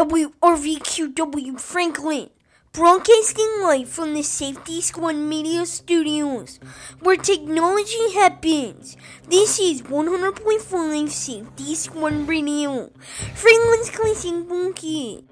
WRVQW Franklin, broadcasting live from the Safety Squad Media Studios, where technology happens. This is 100.5 Safety Squad Radio, Franklin's Classic Bunkie.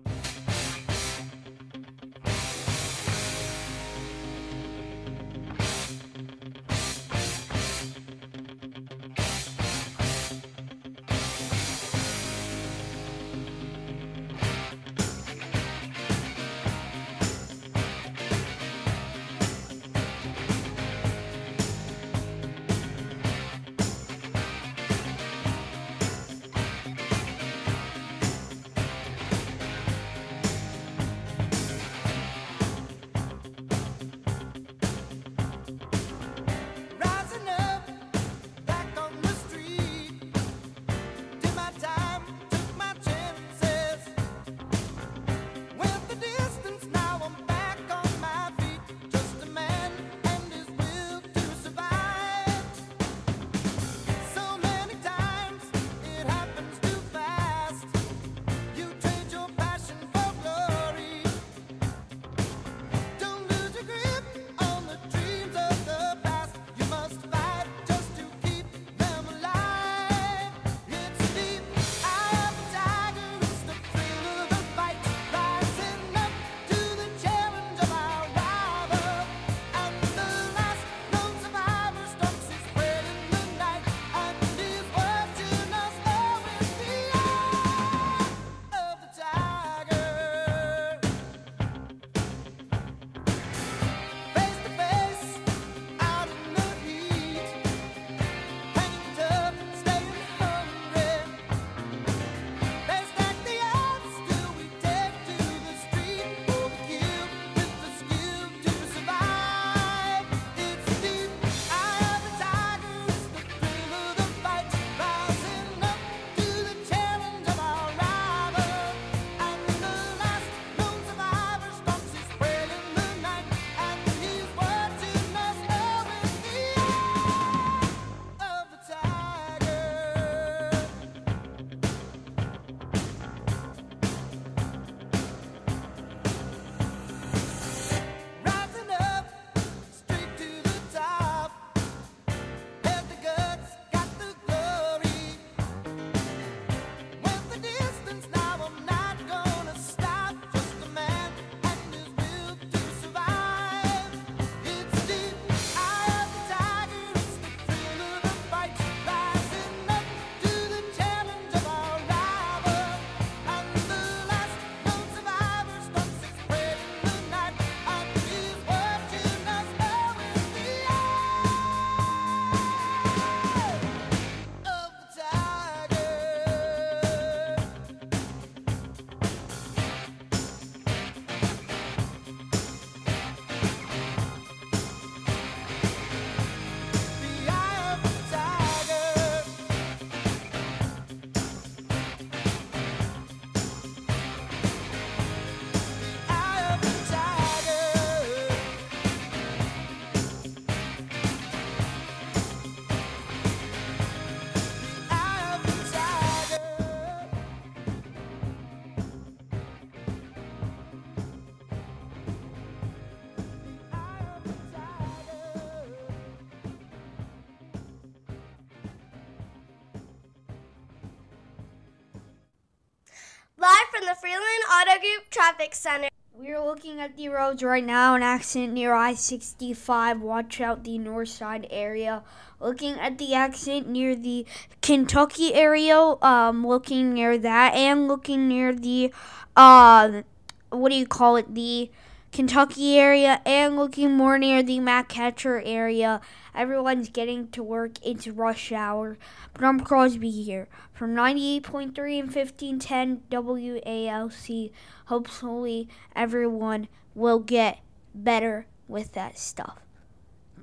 Traffic Center. We're looking at the roads right now. An accident near I 65. Watch out the north side area. Looking at the accident near the Kentucky area. Um, looking near that and looking near the, uh, what do you call it? The Kentucky area and looking more near the Macatcher area. Everyone's getting to work. It's rush hour. But I'm Crosby here from 98.3 and 1510 WALC. Hopefully, everyone will get better with that stuff.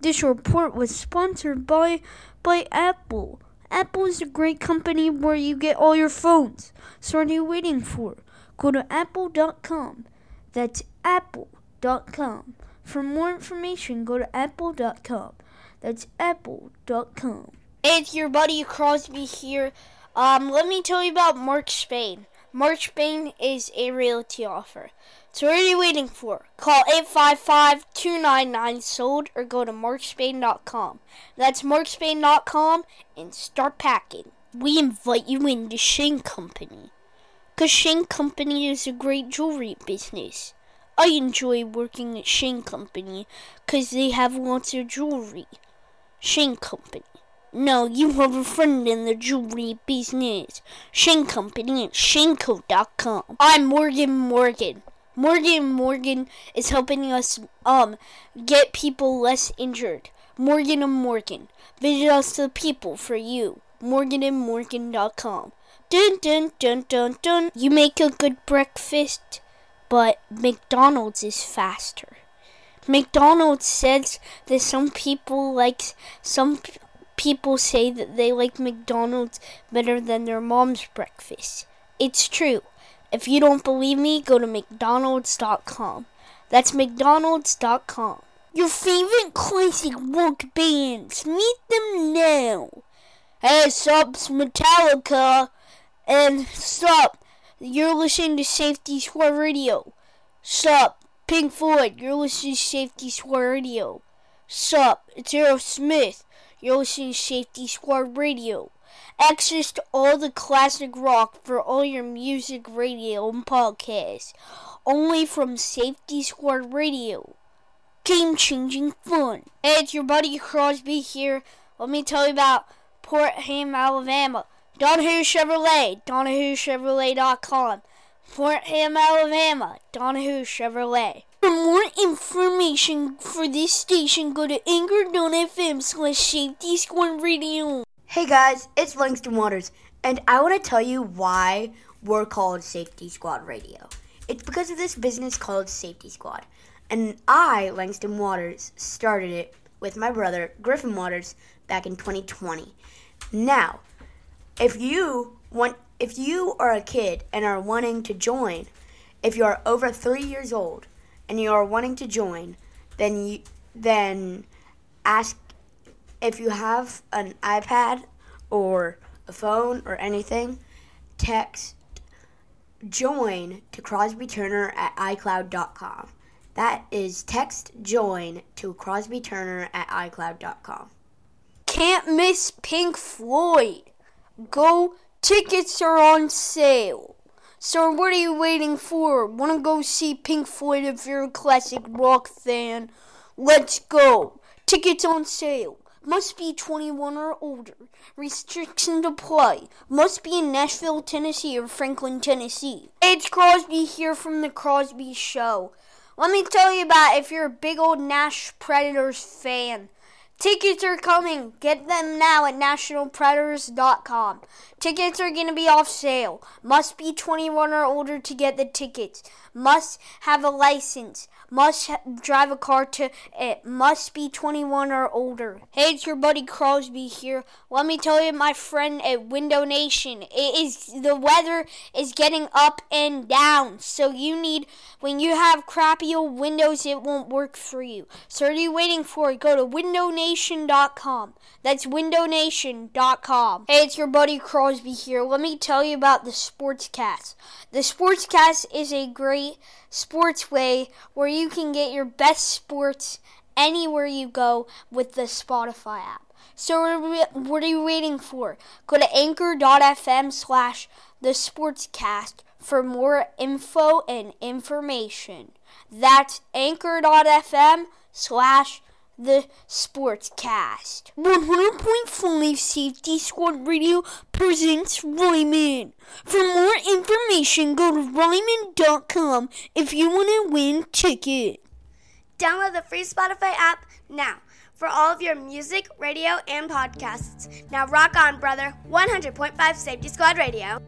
This report was sponsored by by Apple. Apple is a great company where you get all your phones. So what are you waiting for? Go to apple.com. That's Apple apple.com. For more information, go to apple.com. That's apple.com. Hey, it's your buddy Crosby here. Um, let me tell you about Mark Spain. Mark Spain is a realty offer. So what are you waiting for? Call 855-299-SOLD or go to markspain.com. That's markspain.com and start packing. We invite you into Shane Company. Because Shane Company is a great jewelry business. I enjoy working at Shane Company cause they have lots of jewelry. Shane Company. No, you have a friend in the jewelry business. Shane Company at Shaneco.com. I'm Morgan Morgan. Morgan Morgan is helping us um get people less injured. Morgan and Morgan. Visit us the people for you. MorganandMorgan.com. Dun dun dun dun dun. You make a good breakfast, but McDonald's is faster. McDonald's says that some people like some p- people say that they like McDonald's better than their mom's breakfast. It's true. If you don't believe me, go to McDonald's.com. That's McDonald's.com. Your favorite classic rock bands. Meet them now. Hey, subs Metallica. And stop. You're listening to Safety Squad Radio. Sup, Pink Floyd. You're listening to Safety Squad Radio. Sup, it's Aerosmith. You're listening to Safety Squad Radio. Access to all the classic rock for all your music, radio, and podcasts. Only from Safety Squad Radio. Game changing fun. Hey, it's your buddy Crosby here. Let me tell you about Port Ham, Alabama. Donohoo Chevrolet, DonohooChevrolet.com. Fort Ham, Alabama, Donohoo Chevrolet. For more information for this station, go to anchor.fm slash safety squad radio. Hey guys, it's Langston Waters, and I want to tell you why we're called Safety Squad Radio. It's because of this business called Safety Squad. And I, Langston Waters, started it with my brother, Griffin Waters, back in 2020. Now, if you want if you are a kid and are wanting to join, if you are over 3 years old and you are wanting to join, then you then ask if you have an iPad or a phone or anything, text join to Crosby Turner at iCloud.com. That is text join to Crosby Turner at iCloud.com. Can't miss Pink Floyd. Go, tickets are on sale. So what are you waiting for? Want to go see Pink Floyd if you're a classic rock fan? Let's go. Tickets on sale. Must be 21 or older. Restrictions apply. Must be in Nashville, Tennessee or Franklin, Tennessee. It's Crosby here from the Crosby Show. Let me tell you about if you're a big old Nash Predators fan. Tickets are coming. Get them now at nationalpredators.com. Tickets are going to be off sale. Must be 21 or older to get the tickets. Must have a license. Must drive a car to it. Must be 21 or older. Hey, it's your buddy Crosby here. Let me tell you, my friend at Window Nation, it is the weather is getting up and down. So you need when you have crappy old windows, it won't work for you. So what are you waiting for? Go to windownation.com. That's windownation.com. Hey, it's your buddy Crosby here. Let me tell you about the Sportscast. The Sportscast is a great sports way where you can get your best sports anywhere you go with the Spotify app. So what are, you waiting for? Go to anchor.fm slash the sportscast for more info and information. That's anchor.fm slash the sportscast. 100.5 Safety Squad Radio presents Ryman. For more information, go to ryman.com if you want to win ticket. Download the free Spotify app now for all of your music, radio, and podcasts. Now rock on, brother. 100.5 Safety Squad Radio.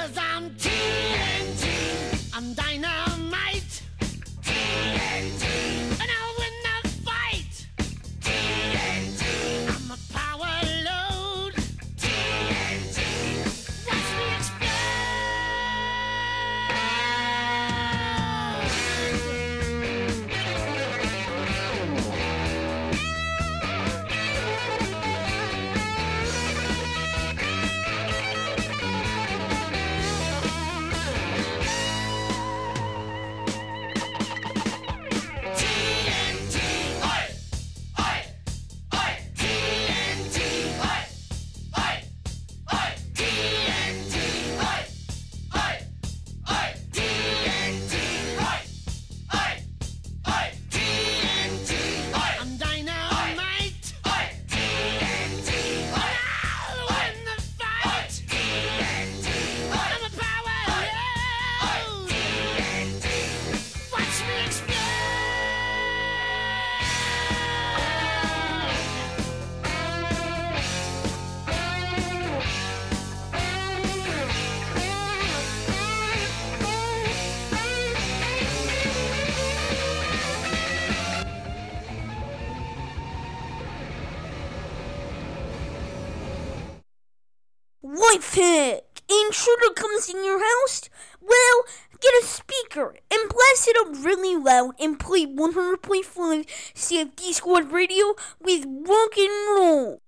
Cause I'm TNT. I'm dynamite. Point pick! Intruder comes in your house? Well, get a speaker and blast it up really loud and play 100.5 Safety Squad Radio with rock and roll.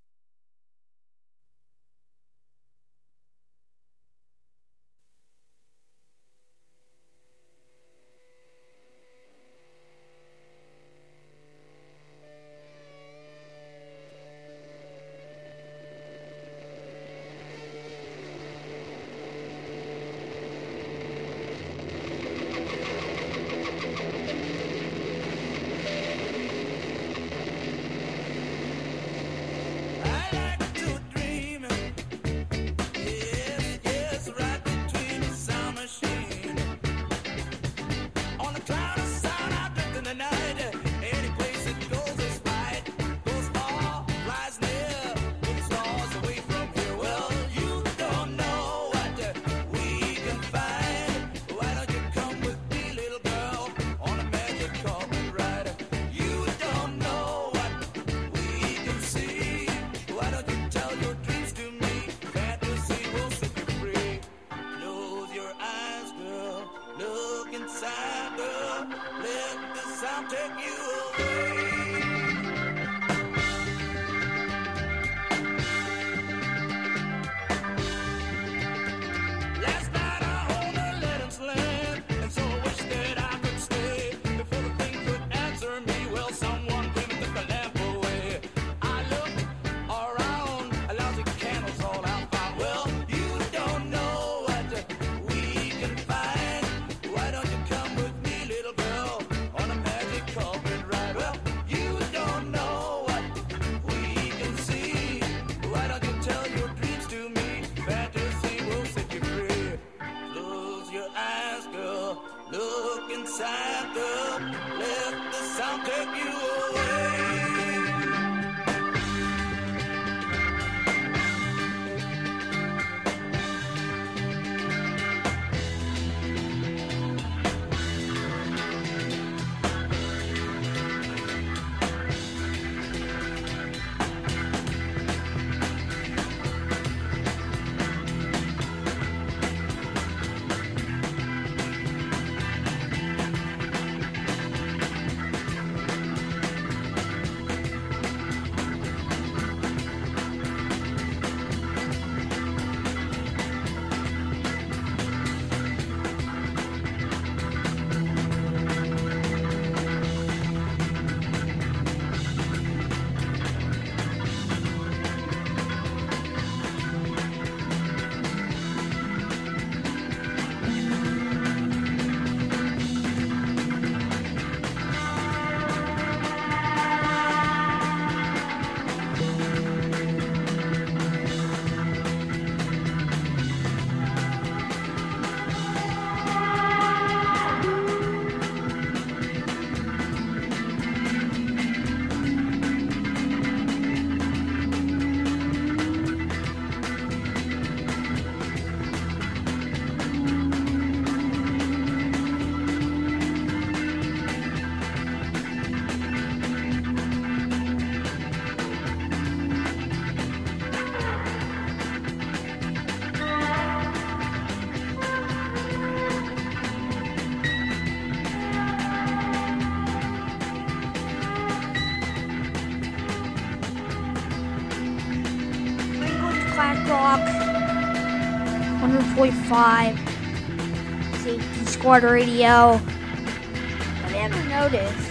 100.5 Safety Squad Radio. Have you ever noticed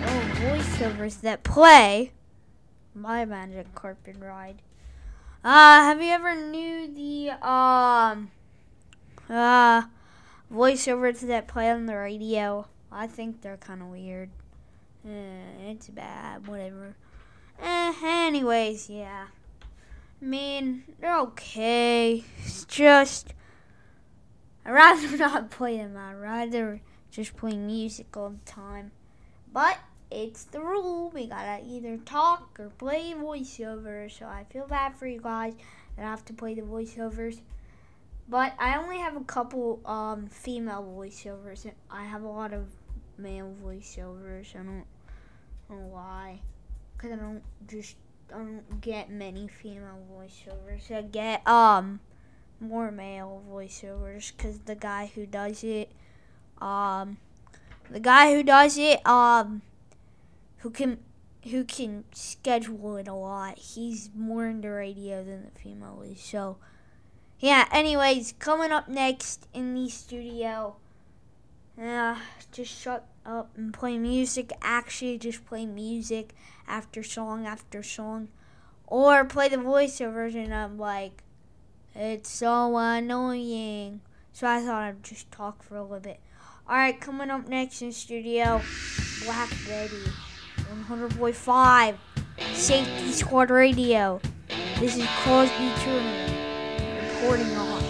oh, voiceovers that play My Magic Carpet Ride? Uh, have you ever knew the um uh voiceovers that play on the radio? I think they're kind of weird. Eh, it's bad, whatever. Eh, anyways, yeah. I mean, they're okay. It's just I'd rather not play them. I'd rather just play music all the time. But it's the rule. We gotta either talk or play voiceovers. So I feel bad for you guys that I have to play the voiceovers. But I only have a couple um, female voiceovers. I have a lot of male voiceovers. I don't know why. Because I don't just I don't get many female voiceovers. I get um more male voiceovers because the guy who does it, um, the guy who does it, um, who can who can schedule it a lot. He's more into radio than the female is. So, yeah. Anyways, coming up next in the studio, uh, just shut up and play music. Actually, just play music after song after song, or play the voiceovers, and I'm like. It's so annoying. So I thought I'd just talk for a little bit. Alright, coming up next in studio, Black Betty, 100.5, Safety Squad Radio. This is Crosby Turner reporting on.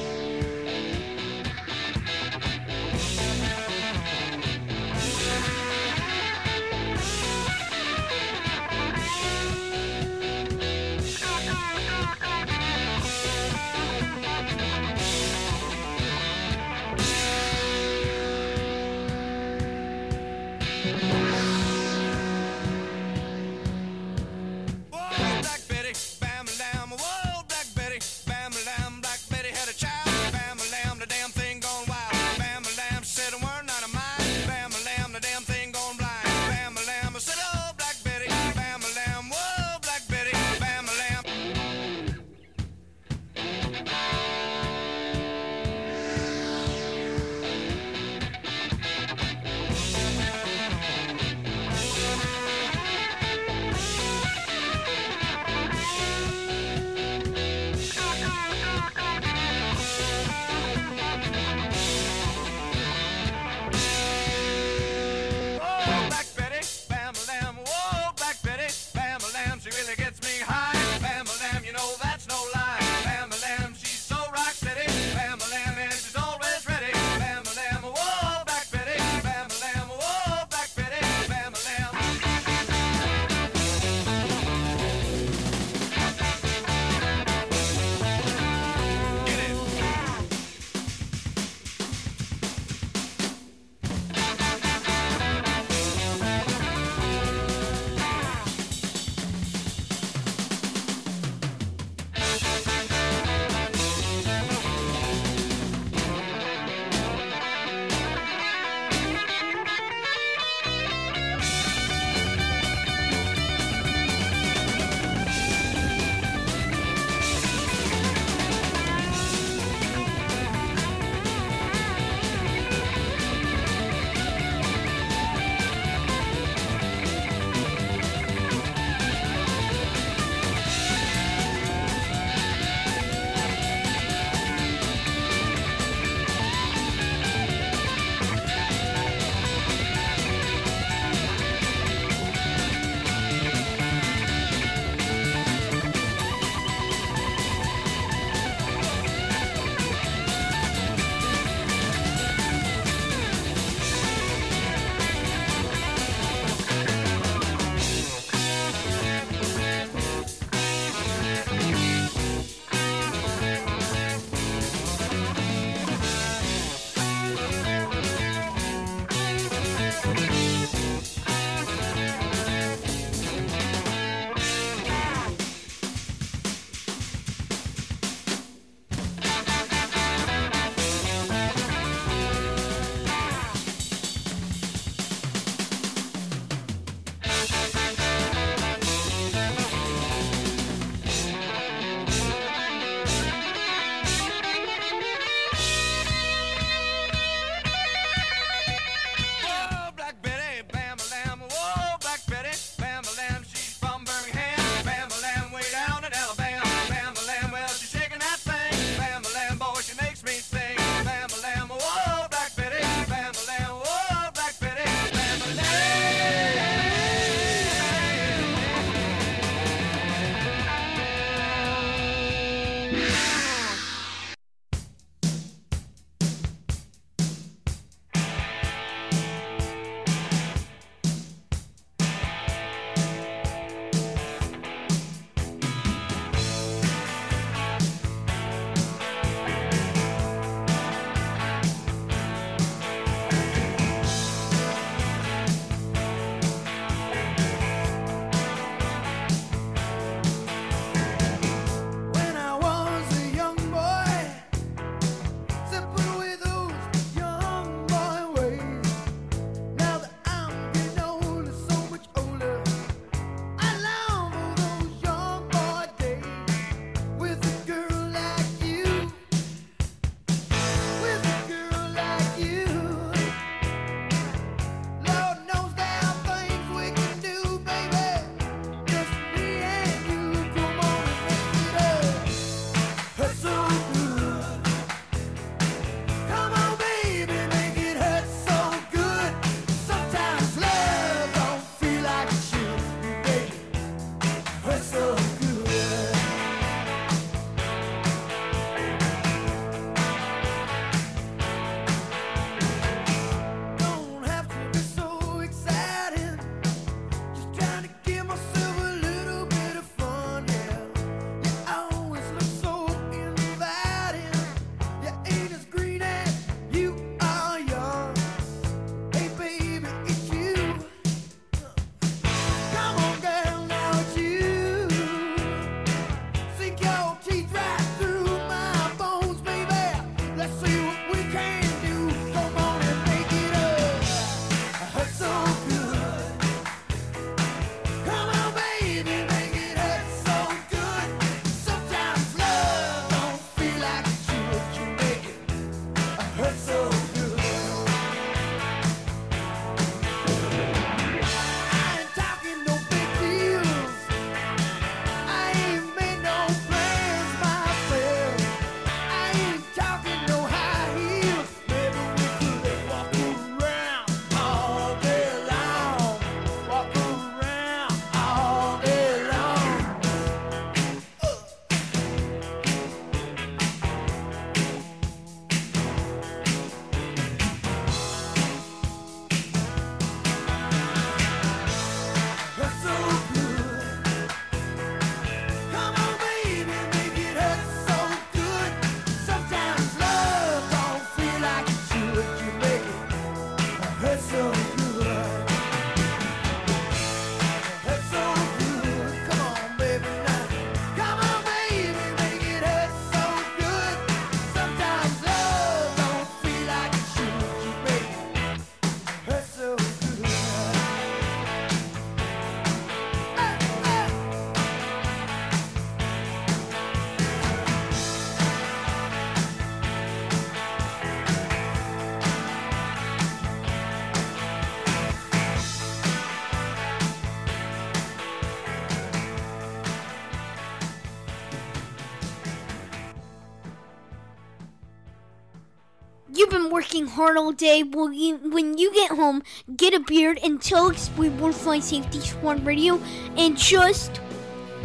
been working hard all day. Well, you, when you get home, get a beard and tell us we were Fly Safety Squad Radio and just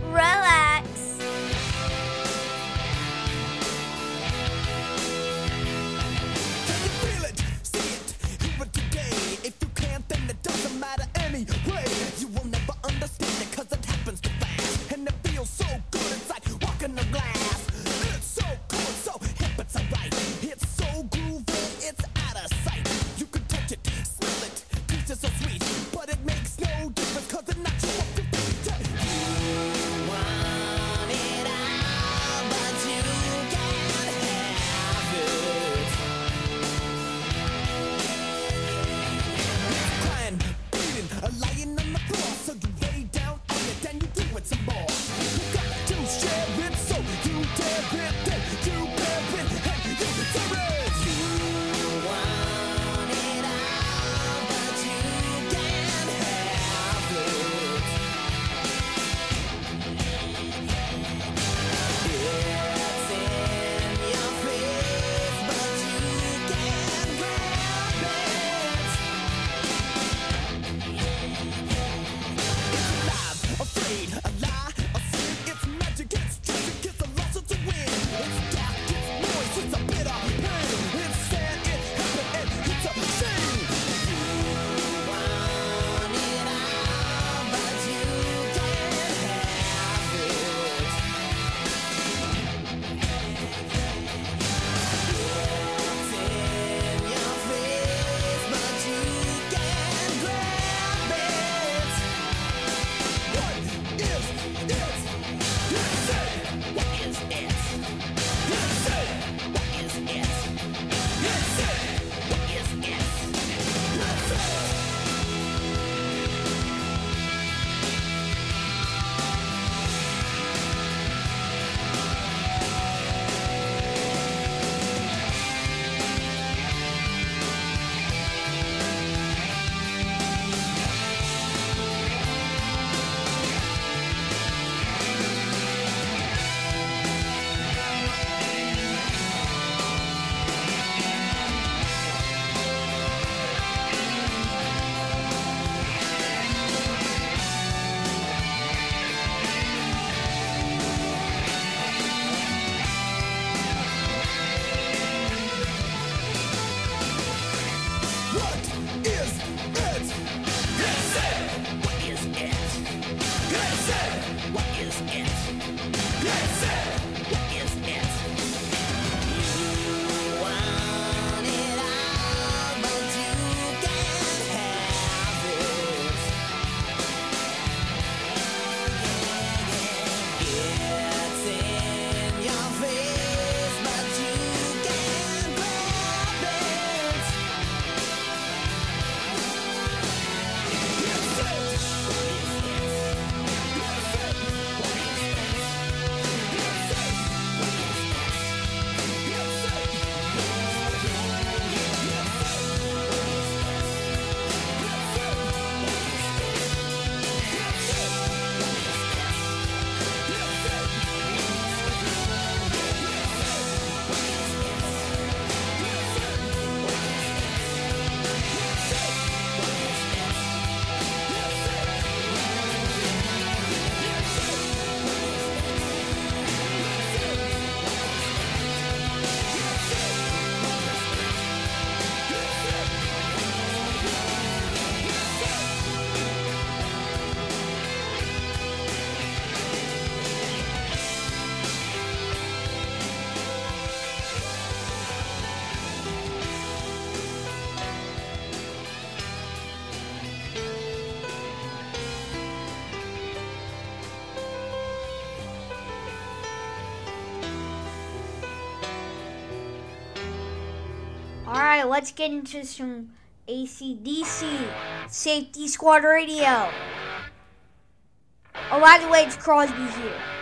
relax. let's get into some AC/DC Safety Squad Radio. Oh, by the way, it's Crosby here.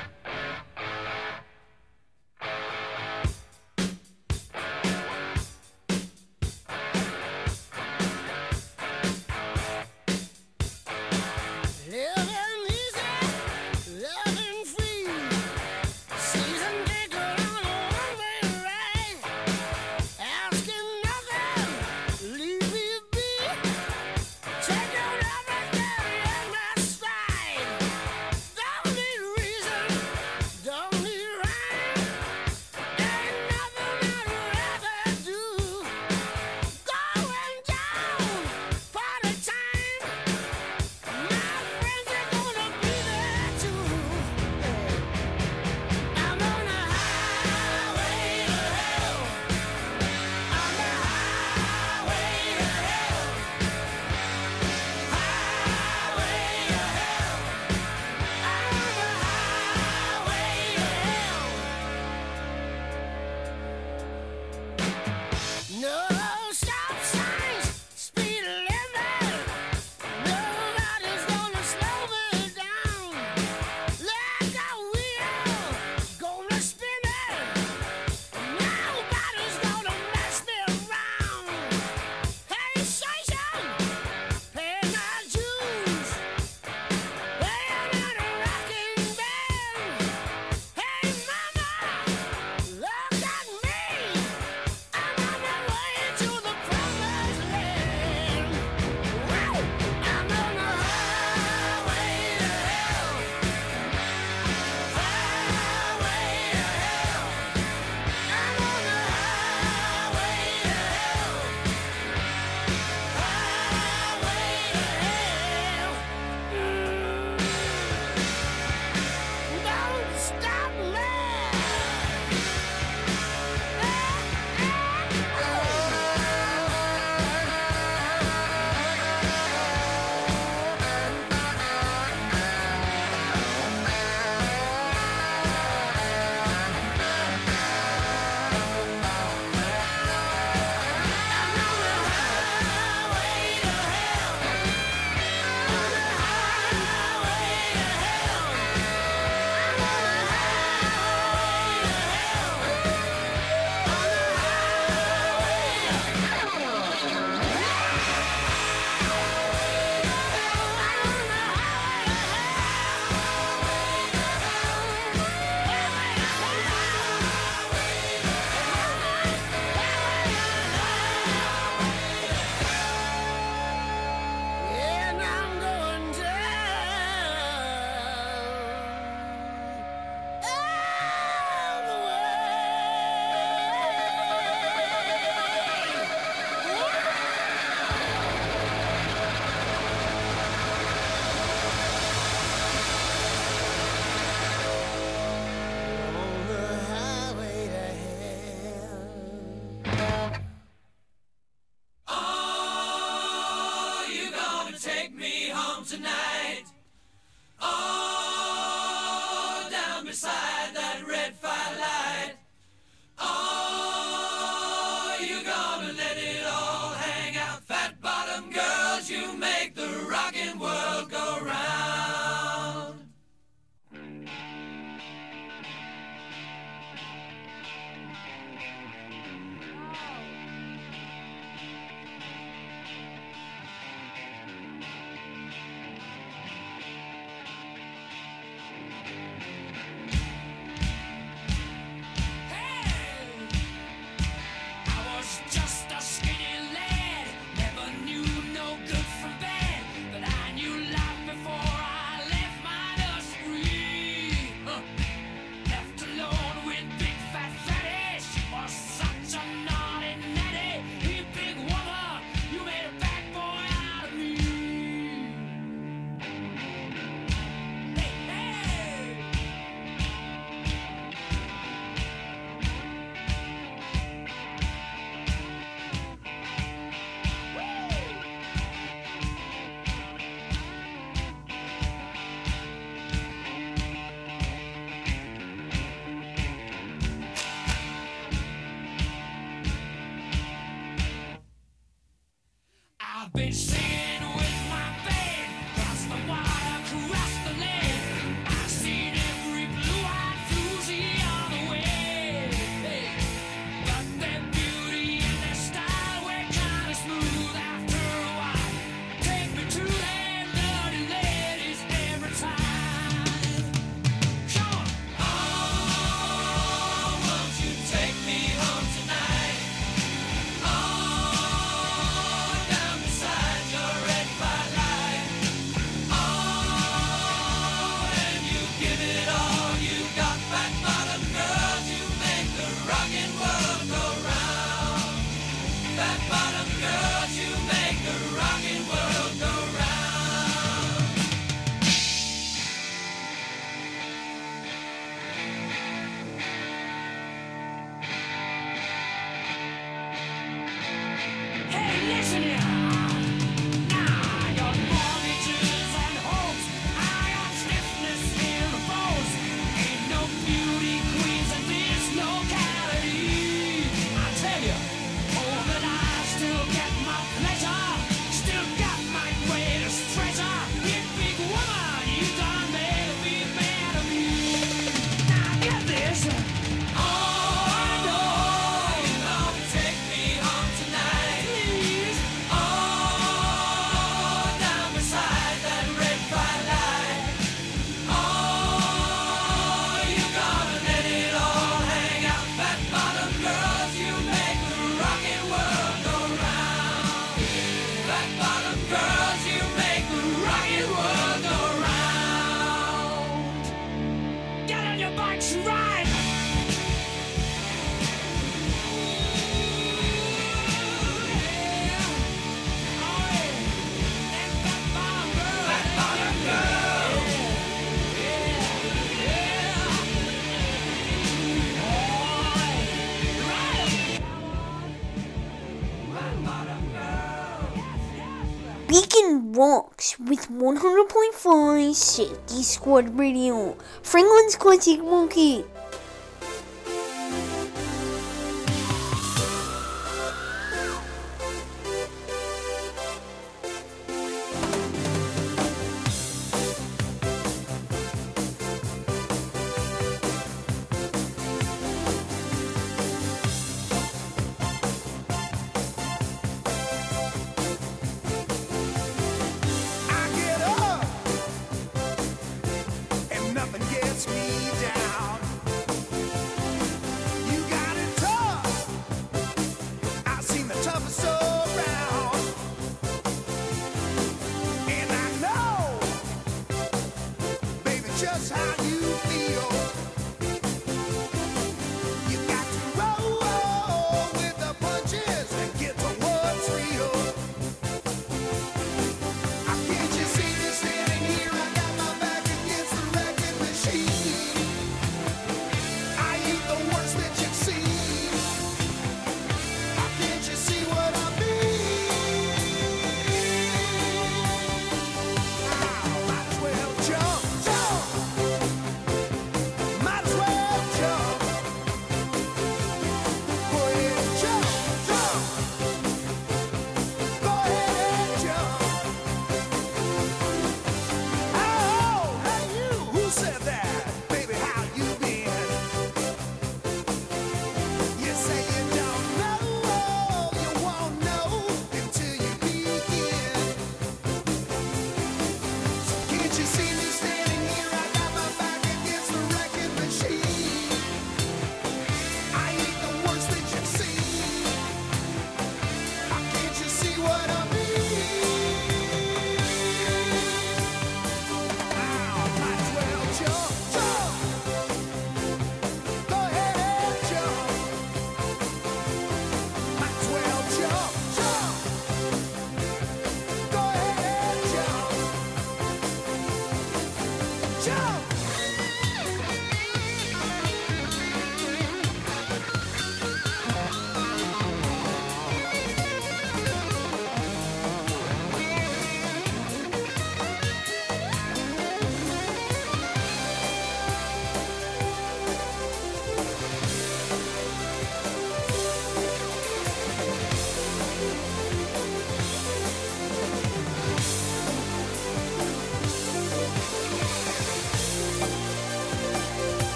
With 100.5 Safety Squad Radio. Franklin's Classic Monkey.